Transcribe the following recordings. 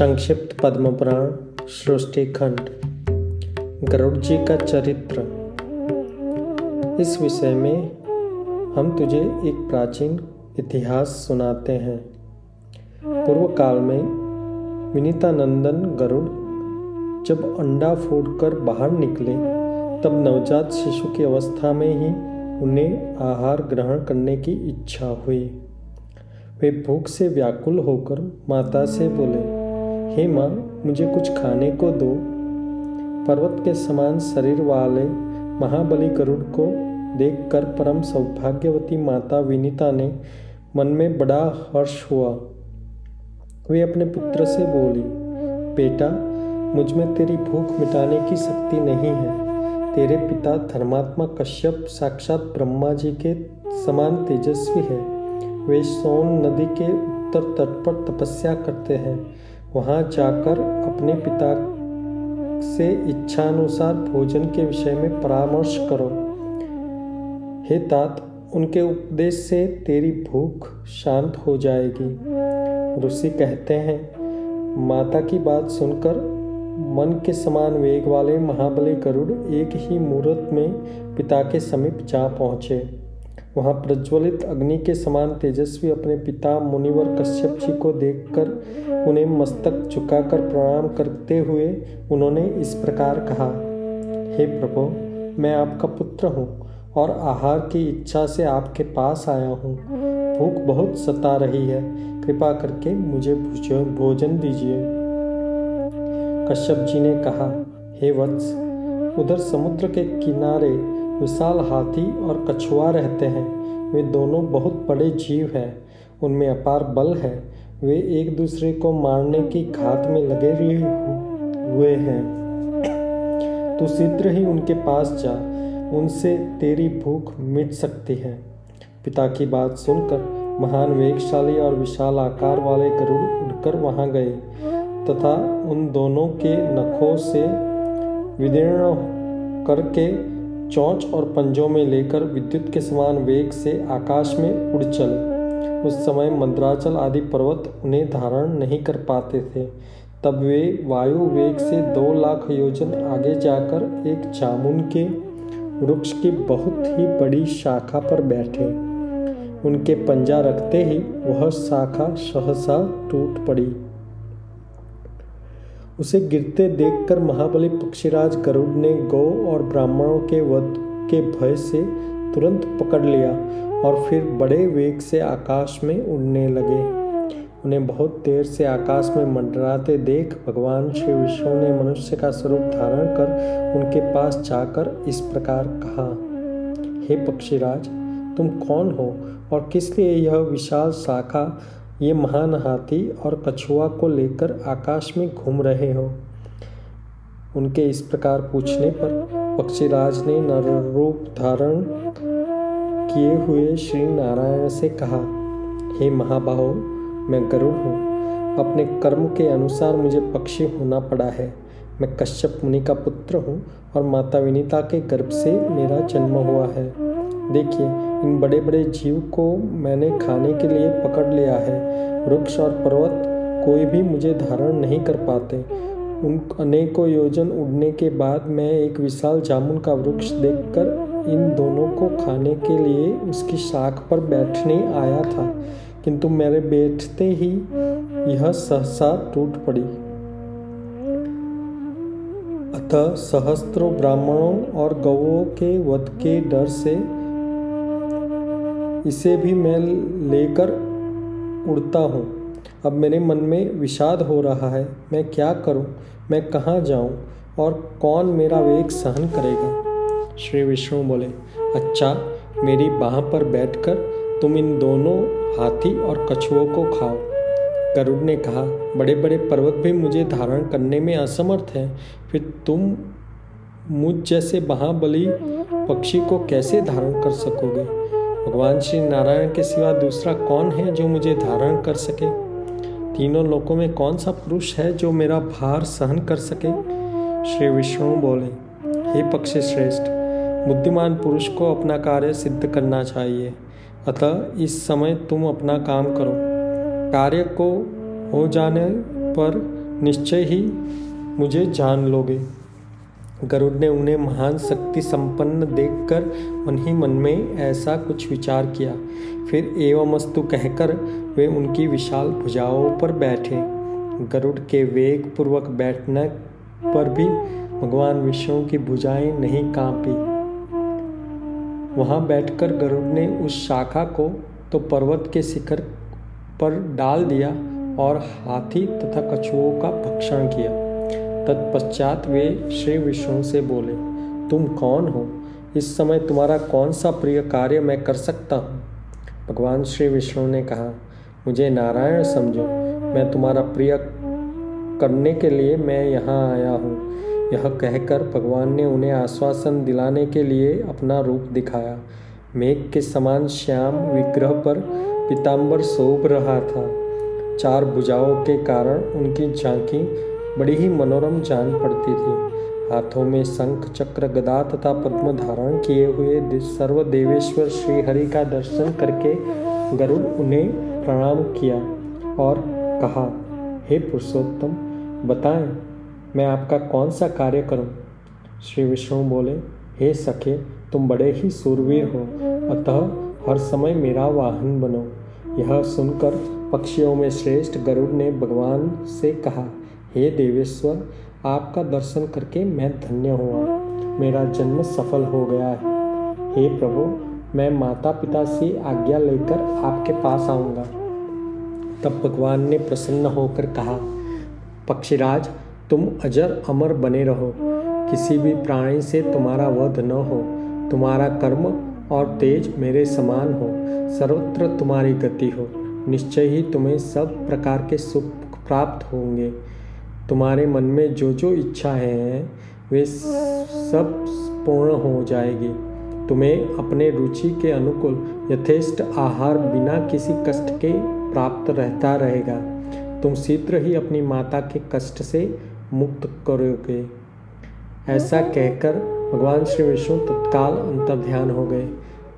संक्षिप्त पद्म पुराण सृष्टि खंड गरुड़ जी का चरित्र। इस विषय में हम तुझे एक प्राचीन इतिहास सुनाते हैं। पूर्व काल में विनीता नंदन गरुड़ जब अंडा फोड़कर बाहर निकले, तब नवजात शिशु की अवस्था में ही उन्हें आहार ग्रहण करने की इच्छा हुई। वे भूख से व्याकुल होकर माता से बोले हे माँ, मुझे कुछ खाने को दो। पर्वत के समान शरीर वाले महाबली गरुड़ को देखकर परम सौभाग्यवती माता विनीता ने मन में बड़ा हर्ष हुआ। वे अपने पुत्र से बोली, बेटा, मुझमें तेरी भूख मिटाने की शक्ति नहीं है। तेरे पिता धर्मात्मा कश्यप साक्षात ब्रह्मा जी के समान तेजस्वी है। वे सोन नदी के उत्तर तट पर तपस्या करते हैं। वहाँ जाकर अपने पिता से इच्छानुसार भोजन के विषय में परामर्श करो। हे तात, उनके उपदेश से तेरी भूख शांत हो जाएगी। ऋषि कहते हैं, माता की बात सुनकर मन के समान वेग वाले महाबली गरुड़ एक ही मुहूर्त में पिता के समीप जा पहुँचे। वहाँ प्रज्वलित अग्नि के समान तेजस्वी अपने पिता मुनिवर कश्यप जी को देखकर उन्हें मस्तक झुकाकर प्रणाम करते हुए उन्होंने इस प्रकार कहा, हे प्रभु, मैं आपका पुत्र हूँ और आहार की इच्छा से आपके पास आया हूँ। भूख बहुत सता रही है, कृपा करके मुझे भोजन दीजिए। कश्यप जी ने कहा, हे वत्स, उधर समुद्र के किनारे विशाल हाथी और कछुआ रहते हैं। वे दोनों बहुत बड़े जीव हैं। उनमें अपार बल है। वे एक दूसरे को मारने की घात में लगे हुए हैं। तो शीघ्र ही उनके पास जा। उनसे तेरी भूख मिट सकती है। पिता की बात सुनकर महान वेगशाली और विशाल आकार वाले गरुड़ उड़कर वहाँ गए तथा उन दोनों के नखों से विदीर्ण करके चौंच और पंजों में लेकर विद्युत के समान वेग से आकाश में उड़ चले। उस समय मंद्राचल आदि पर्वत उन्हें धारण नहीं कर पाते थे। तब वे वायु वेग से दो लाख योजन आगे जाकर एक जामुन के वृक्ष की बहुत ही बड़ी शाखा पर बैठे। उनके पंजा रखते ही वह शाखा सहसा टूट पड़ी। उसे गिरते देखकर महाबली पक्षीराज गरुड़ ने गौ और ब्राह्मणों के वध के भय से तुरंत पकड़ लिया और फिर बड़े वेग से आकाश में उड़ने लगे। उन्हें बहुत देर से आकाश में मंडराते देख भगवान श्री विष्णु ने मनुष्य का स्वरूप धारण कर उनके पास जाकर इस प्रकार कहा, हे पक्षीराज, तुम कौन हो और किस लिए यह विशाल शाखा ये महान हाथी और कछुआ को लेकर आकाश में घूम रहे हो। उनके इस प्रकार पूछने पर पक्षीराज ने नर रूप धारण किए हुए श्री नारायण से कहा, हे महाबाहो, मैं गरुड़ हूँ। अपने कर्म के अनुसार मुझे पक्षी होना पड़ा है। मैं कश्यप मुनि का पुत्र हूँ और माता विनीता के गर्भ से मेरा जन्म हुआ है। देखिए इन बड़े बड़े जीव को मैंने खाने के लिए पकड़ लिया है। वृक्ष और पर्वत कोई भी मुझे धारण नहीं कर पाते। उन अनेकों योजन उड़ने के बाद मैं एक विशाल जामुन का वृक्ष देखकर इन दोनों को खाने के लिए उसकी शाख पर बैठने आया था, किंतु मेरे बैठते ही यह सहसा टूट पड़ी। अतः सहस्त्रों ब्राह्मणों और गवों के वध के डर से इसे भी मैं लेकर उड़ता हूँ। अब मेरे मन में विषाद हो रहा है, मैं क्या करूँ? मैं कहाँ जाऊँ? और कौन मेरा वेग सहन करेगा? श्री विष्णु बोले अच्छा मेरी बाह पर बैठकर तुम इन दोनों हाथी और कछुओं को खाओ। गरुड़ ने कहा बड़े बड़े पर्वत भी मुझे धारण करने में असमर्थ हैं। फिर तुम मुझ जैसे महाबली पक्षी को कैसे धारण कर सकोगे? भगवान श्री नारायण के सिवा दूसरा कौन है जो मुझे धारण कर सके? तीनों लोकों में कौन सा पुरुष है जो मेरा भार सहन कर सके? श्री विष्णु बोले, हे पक्षी श्रेष्ठ, बुद्धिमान पुरुष को अपना कार्य सिद्ध करना चाहिए। अतः इस समय तुम अपना काम करो। कार्य को हो जाने पर निश्चय ही मुझे जान लोगे। गरुड़ ने उन्हें महान शक्ति संपन्न देखकर मन ही मन में ऐसा कुछ विचार किया। फिर एवं अस्तु कहकर वे उनकी विशाल भुजाओं पर बैठे। गरुड़ के वेग पूर्वक बैठने पर भी भगवान विष्णु की भुजाएँ नहीं कांपी। वहाँ बैठकर गरुड़ ने उस शाखा को तो पर्वत के शिखर पर डाल दिया और हाथी तथा कछुओं का भक्षण किया। तत्पश्चात वे श्री विष्णु से बोले, तुम कौन हो? इस समय तुम्हारा कौन सा प्रिय कार्य मैं कर सकता हूँ? भगवान श्री विष्णु ने कहा, मुझे नारायण समझो। मैं तुम्हारा प्रिय करने के लिए मैं यहाँ आया हूँ। यह कहकर भगवान ने उन्हें आश्वासन दिलाने के लिए अपना रूप दिखाया। मेघ के समान श्याम विग्रह पर पीताम्बर शोभ रहा था। चार भुजाओं के कारण उनकी झांकी बड़ी ही मनोरम जान पड़ती थी हाथों में शंख, चक्र, गदा तथा पद्म धारण किए हुए सर्व देवेश्वर श्री हरि का दर्शन करके गरुड़ उन्हें प्रणाम किया और कहा, हे पुरुषोत्तम, बताएँ, मैं आपका कौन सा कार्य करूँ? श्री विष्णु बोले, हे सखे, तुम बड़े ही सूरवीर हो, अतः हर समय मेरा वाहन बनो यह सुनकर पक्षियों में श्रेष्ठ गरुड़ ने भगवान से कहा हे देवेश्वर, आपका दर्शन करके मैं धन्य हुआ। मेरा जन्म सफल हो गया है। हे प्रभु, मैं माता पिता से आज्ञा लेकर आपके पास आऊँगा। तब भगवान ने प्रसन्न होकर कहा, पक्षीराज, तुम अजर अमर बने रहो। किसी भी प्राणी से तुम्हारा वध न हो। तुम्हारा कर्म और तेज मेरे समान हो। सर्वत्र तुम्हारी गति हो। निश्चय ही तुम्हें सब प्रकार के सुख प्राप्त होंगे। तुम्हारे मन में जो जो इच्छाएँ हैं, वे सब पूर्ण हो जाएगी। तुम्हें अपने रुचि के अनुकूल, यथेष्ट आहार बिना किसी कष्ट के प्राप्त रहता रहेगा। तुम शीघ्र ही अपनी माता के कष्ट से मुक्त करोगे। ऐसा कहकर भगवान श्री विष्णु तत्काल अंतर ध्यान हो गए।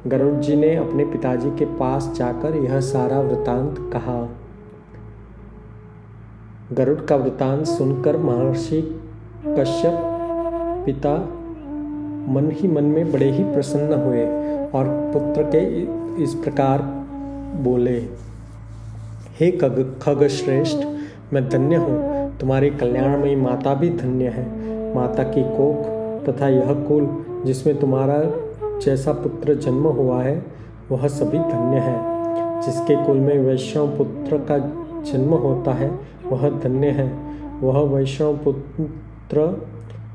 गरुड़ जी ने अपने पिताजी के पास जाकर यह सारा वृतांत कहा। गरुड़ का वृतांत सुनकर महर्षि कश्यप पिता मन ही मन में बड़े ही प्रसन्न हुए और पुत्र के इस प्रकार बोले, हे खग खग श्रेष्ठ मैं धन्य हूँ। तुम्हारे कल्याणमयी माता भी धन्य है। माता की कोख तथा यह कुल जिसमें तुम्हारा जैसा पुत्र जन्म हुआ है, वह सभी धन्य है। जिसके कुल में वैष्णव पुत्र का जन्म होता है, वह धन्य है। वह वैष्णव पुत्र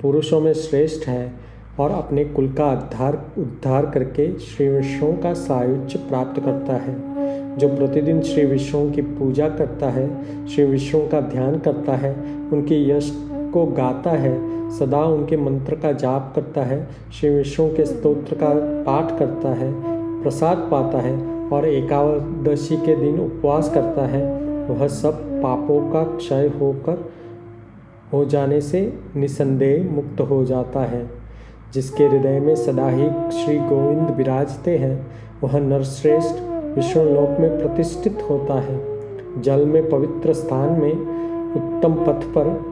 पुरुषों में श्रेष्ठ है और अपने कुल का उद्धार उद्धार करके श्री विष्णु का सायुज्य प्राप्त करता है। जो प्रतिदिन श्री विष्णु की पूजा करता है, श्री विष्णु का ध्यान करता है, उनके यश को गाता है, सदा उनके मंत्र का जाप करता है, श्री विष्णु के स्तोत्र का पाठ करता है, प्रसाद पाता है और एकादशी के दिन उपवास करता है वह सब पापों का क्षय होकर हो जाने से निसंदेह मुक्त हो जाता है। जिसके हृदय में सदा ही श्री गोविंद विराजते हैं, वह नरश्रेष्ठ विष्णु लोक में प्रतिष्ठित होता है। जल में पवित्र स्थान में, उत्तम पथ पर,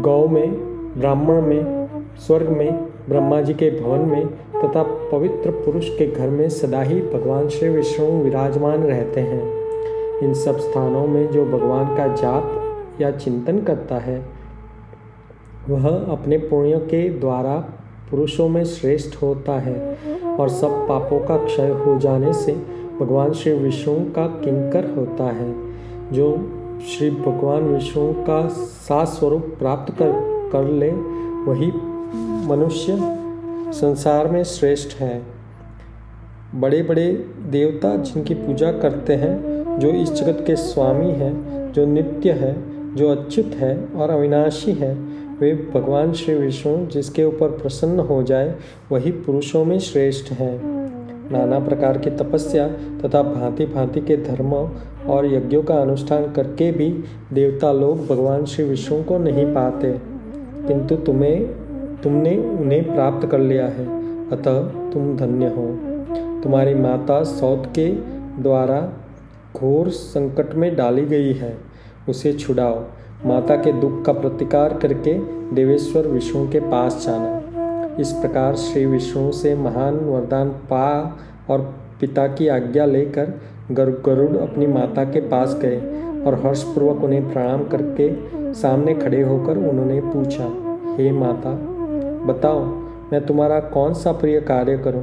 गौ में, ब्राह्मण में, स्वर्ग में, ब्रह्मा जी के भवन में तथा पवित्र पुरुष के घर में सदा ही भगवान श्री विष्णु विराजमान रहते हैं। इन सब स्थानों में जो भगवान का जाप या चिंतन करता है, वह अपने पुण्यों के द्वारा पुरुषों में श्रेष्ठ होता है और सब पापों का क्षय हो जाने से भगवान श्री विष्णु का किंकर होता है, जो श्री भगवान विष्णु का सात स्वरूप प्राप्त कर कर ले, वही मनुष्य संसार में श्रेष्ठ है। बड़े बड़े देवता जिनकी पूजा करते हैं जो इस जगत के स्वामी हैं, जो नित्य है, जो अच्युत है और अविनाशी है, वे भगवान श्री विष्णु जिसके ऊपर प्रसन्न हो जाए, वही पुरुषों में श्रेष्ठ है। नाना प्रकार की तपस्या तथा भांति भांति के धर्मों और यज्ञों का अनुष्ठान करके भी देवता लोग भगवान श्री विष्णु को नहीं पाते। किंतु तुम्हें, तुमने उन्हें प्राप्त कर लिया है। अतः तुम धन्य हो। तुम्हारी माता सौत के द्वारा घोर संकट में डाली गई है, उसे छुड़ाओ। माता के दुख का प्रतिकार करके देवेश्वर विष्णु के पास जाना। इस प्रकार श्री विष्णु से महान वरदान पा और पिता की आज्ञा लेकर गरुड़ अपनी माता के पास गए और हर्षपूर्वक उन्हें प्रणाम करके सामने खड़े होकर उन्होंने पूछा, हे माता, बताओ, मैं तुम्हारा कौन सा प्रिय कार्य करूँ?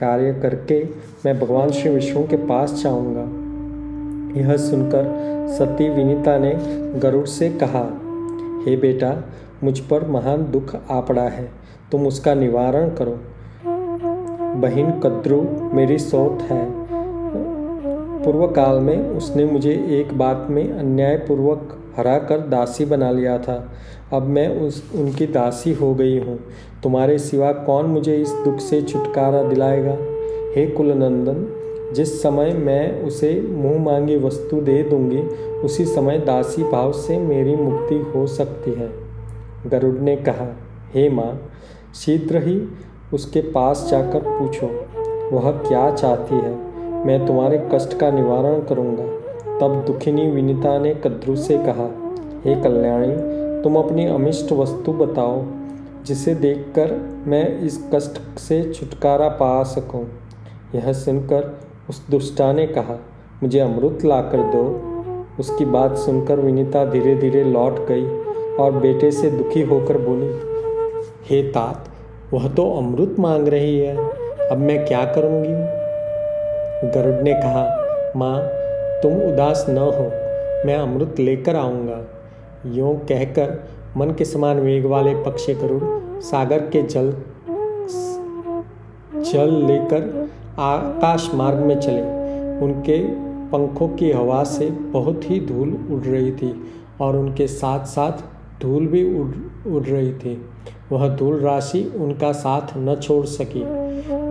कार्य करके मैं भगवान श्री विष्णु के पास जाऊँगा। यह सुनकर सती विनीता ने गरुड़ से कहा, हे बेटा, मुझ पर महान दुख आ पड़ा है, तुम उसका निवारण करो। बहन कद्रु मेरी सौत है। पूर्व काल में उसने मुझे एक बात में अन्यायपूर्वक हरा कर दासी बना लिया था। अब मैं उस, उनकी दासी हो गई हूँ। तुम्हारे सिवा कौन मुझे इस दुख से छुटकारा दिलाएगा? हे कुलनंदन जिस समय मैं उसे मुँह मांगी वस्तु दे दूँगी, उसी समय दासी भाव से मेरी मुक्ति हो सकती है। गरुड़ ने कहा, हे माँ, शीघ्र ही उसके पास जाकर पूछो, वह क्या चाहती है? मैं तुम्हारे कष्ट का निवारण करूँगा। तब दुखिनी विनीता ने कद्रु से कहा, हे कल्याणी, तुम अपनी अमिष्ट वस्तु बताओ, जिसे देखकर मैं इस कष्ट से छुटकारा पा सकूँ। यह सुनकर उस दुष्टा ने कहा, मुझे अमृत ला कर दो। उसकी बात सुनकर विनीता धीरे धीरे लौट गई और बेटे से दुखी होकर बोली, हे तात, वह तो अमृत मांग रही है। अब मैं क्या करूँगी? गरुड़ ने कहा, माँ, तुम उदास न हो। मैं अमृत लेकर आऊँगा। यूँ कहकर मन के समान वेग वाले पक्षी गरुड़ सागर के जल जल लेकर आकाश मार्ग में चले। उनके पंखों की हवा से बहुत ही धूल उड़ रही थी और उनके साथ साथ धूल भी उड़ उड़ रही थी। वह धूल राशि उनका साथ न छोड़ सकी।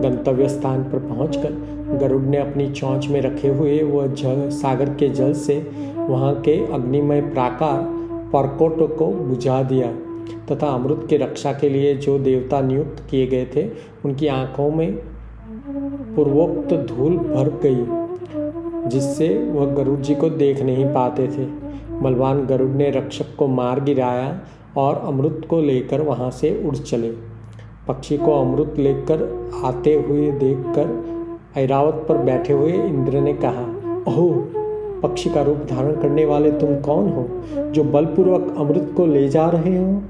गंतव्य स्थान पर पहुंचकर गरुड़ ने अपनी चौंच में रखे हुए वह जल, सागर के जल से वहाँ के अग्निमय प्राकार परकोट को बुझा दिया तथा अमृत के रक्षा के लिए जो देवता नियुक्त किए गए थे, उनकी आँखों में पूर्वोक्त धूल भर गई, जिससे वह गरुड़ जी को देख नहीं पाते थे। बलवान गरुड़ ने रक्षक को मार गिराया और अमृत को लेकर वहाँ से उड़ चले। पक्षी को अमृत लेकर आते हुए देखकर ऐरावत पर बैठे हुए इंद्र ने कहा, ओह, पक्षी का रूप धारण करने वाले तुम कौन हो, जो बलपूर्वक अमृत को ले जा रहे हो?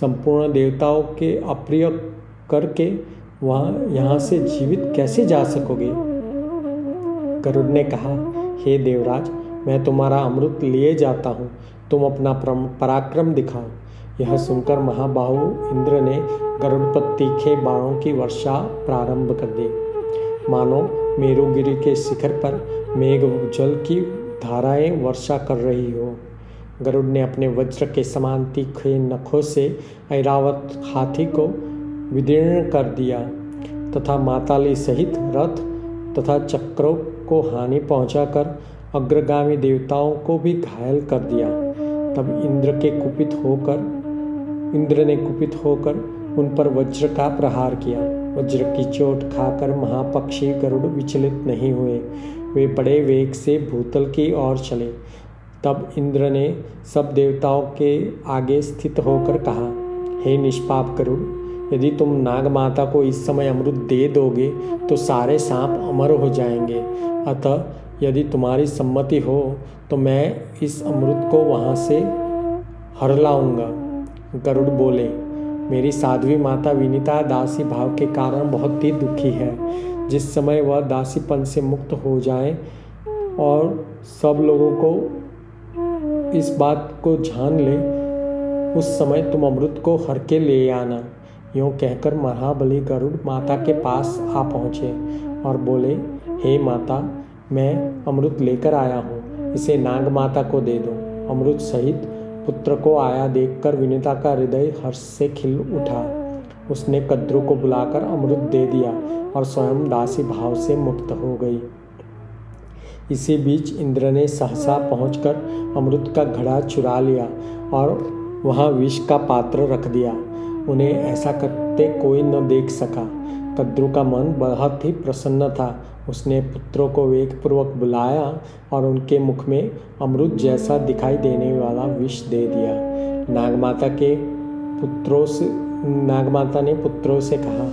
संपूर्ण देवताओं के अप्रिय करके वहाँ यहाँ से जीवित कैसे जा सकोगे? गरुड़ ने कहा, हे देवराज, मैं तुम्हारा अमृत लिए जाता हूँ। तुम अपना पराक्रम दिखाओ। यह सुनकर महाबाहु इंद्र ने गरुड़ पर तीखे बाणों की वर्षा प्रारंभ कर दी। मानो, मेरुगिरी के शिखर पर मेघ जल की धाराएँ वर्षा कर रही हो। गरुड़ ने अपने वज्र के समान तीखे नखों से ऐरावत हाथी को विदीर्ण कर दिया तथा माताली सहित रथ तथा चक्रों को हानि पहुंचाकर अग्रगामी देवताओं को भी घायल कर दिया। तब इंद्र के कुपित होकर, इंद्र ने कुपित होकर उन पर वज्र का प्रहार किया। वज्र की चोट खाकर महापक्षी गरुड़ विचलित नहीं हुए। वे बड़े वेग से भूतल की ओर चले। तब इंद्र ने सब देवताओं के आगे स्थित होकर कहा, हे निष्पाप गरुड़ यदि तुम नाग माता को इस समय अमृत दे दोगे तो सारे सांप अमर हो जाएँगे। अतः यदि तुम्हारी सम्मति हो तो मैं इस अमृत को वहाँ से हर लाऊँगा। गरुड़ बोले, मेरी साध्वी माता विनीता दासी भाव के कारण बहुत ही दुखी है। जिस समय वह दासीपन से मुक्त हो जाए और सब लोगों को इस बात को जान ले, उस समय तुम अमृत को हर के ले आना। यूँ कहकर महाबली गरुड़ माता के पास आ पहुँचे और बोले, हे माता, मैं अमृत लेकर आया हूँ। इसे नाग माता को दे दो अमृत सहित पुत्र को आया देखकर विनीता का हृदय हर्ष से खिल उठा। उसने कद्रु को बुलाकर अमृत दे दिया और स्वयं दासी भाव से मुक्त हो गई। इसी बीच इंद्र ने सहसा पहुंचकर अमृत का घड़ा चुरा लिया और वहाँ विष का पात्र रख दिया। उन्हें ऐसा करते कोई न देख सका। कद्रु का मन बहुत ही प्रसन्न था। उसने पुत्रों को वेगपूर्वक बुलाया और उनके मुख में अमृत जैसा दिखाई देने वाला विष दे दिया। नागमाता के पुत्रों से नागमाता ने पुत्रों से कहा,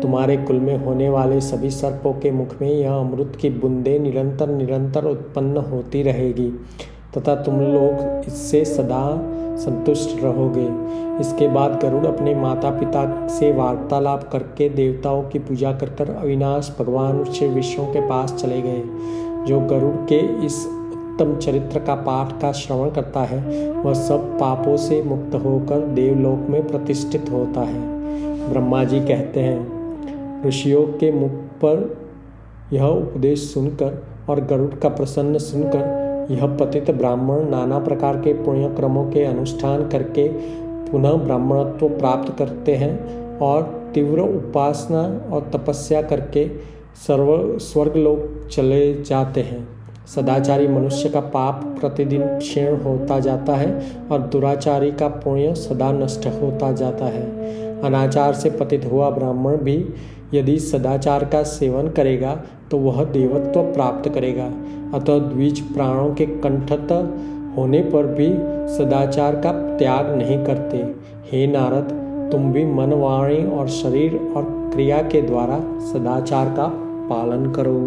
तुम्हारे कुल में होने वाले सभी सर्पों के मुख में यह अमृत की बूंदें निरंतर निरंतर उत्पन्न होती रहेगी। तथा तुम लोग इससे सदा संतुष्ट रहोगे। इसके बाद गरुड़ अपने माता पिता से वार्तालाप करके देवताओं की पूजा कर कर अविनाश भगवान श्री विष्णु के पास चले गए, जो गरुड़ के इस उत्तम चरित्र का पाठ का श्रवण करता है। वह सब पापों से मुक्त होकर देवलोक में प्रतिष्ठित होता है। ब्रह्मा जी कहते हैं, ऋषियों के मुख पर यह उपदेश सुनकर और गरुड़ का प्रसन्न सुनकर यह पतित ब्राह्मण नाना प्रकार के पुण्य क्रमों के अनुष्ठान करके पुनः ब्राह्मणत्व प्राप्त करते हैं और तीव्र उपासना और तपस्या करके सर्व स्वर्ग लोग चले जाते हैं। सदाचारी मनुष्य का पाप प्रतिदिन क्षीण होता जाता है और दुराचारी का पुण्य सदा नष्ट होता जाता है। अनाचार से पतित हुआ ब्राह्मण भी यदि सदाचार का सेवन करेगा तो वह देवत्व प्राप्त करेगा। अतः द्विज प्राणों के कंठत होने पर भी सदाचार का त्याग नहीं करते। हे नारद, तुम भी मन, वाणी और शरीर और क्रिया के द्वारा सदाचार का पालन करो।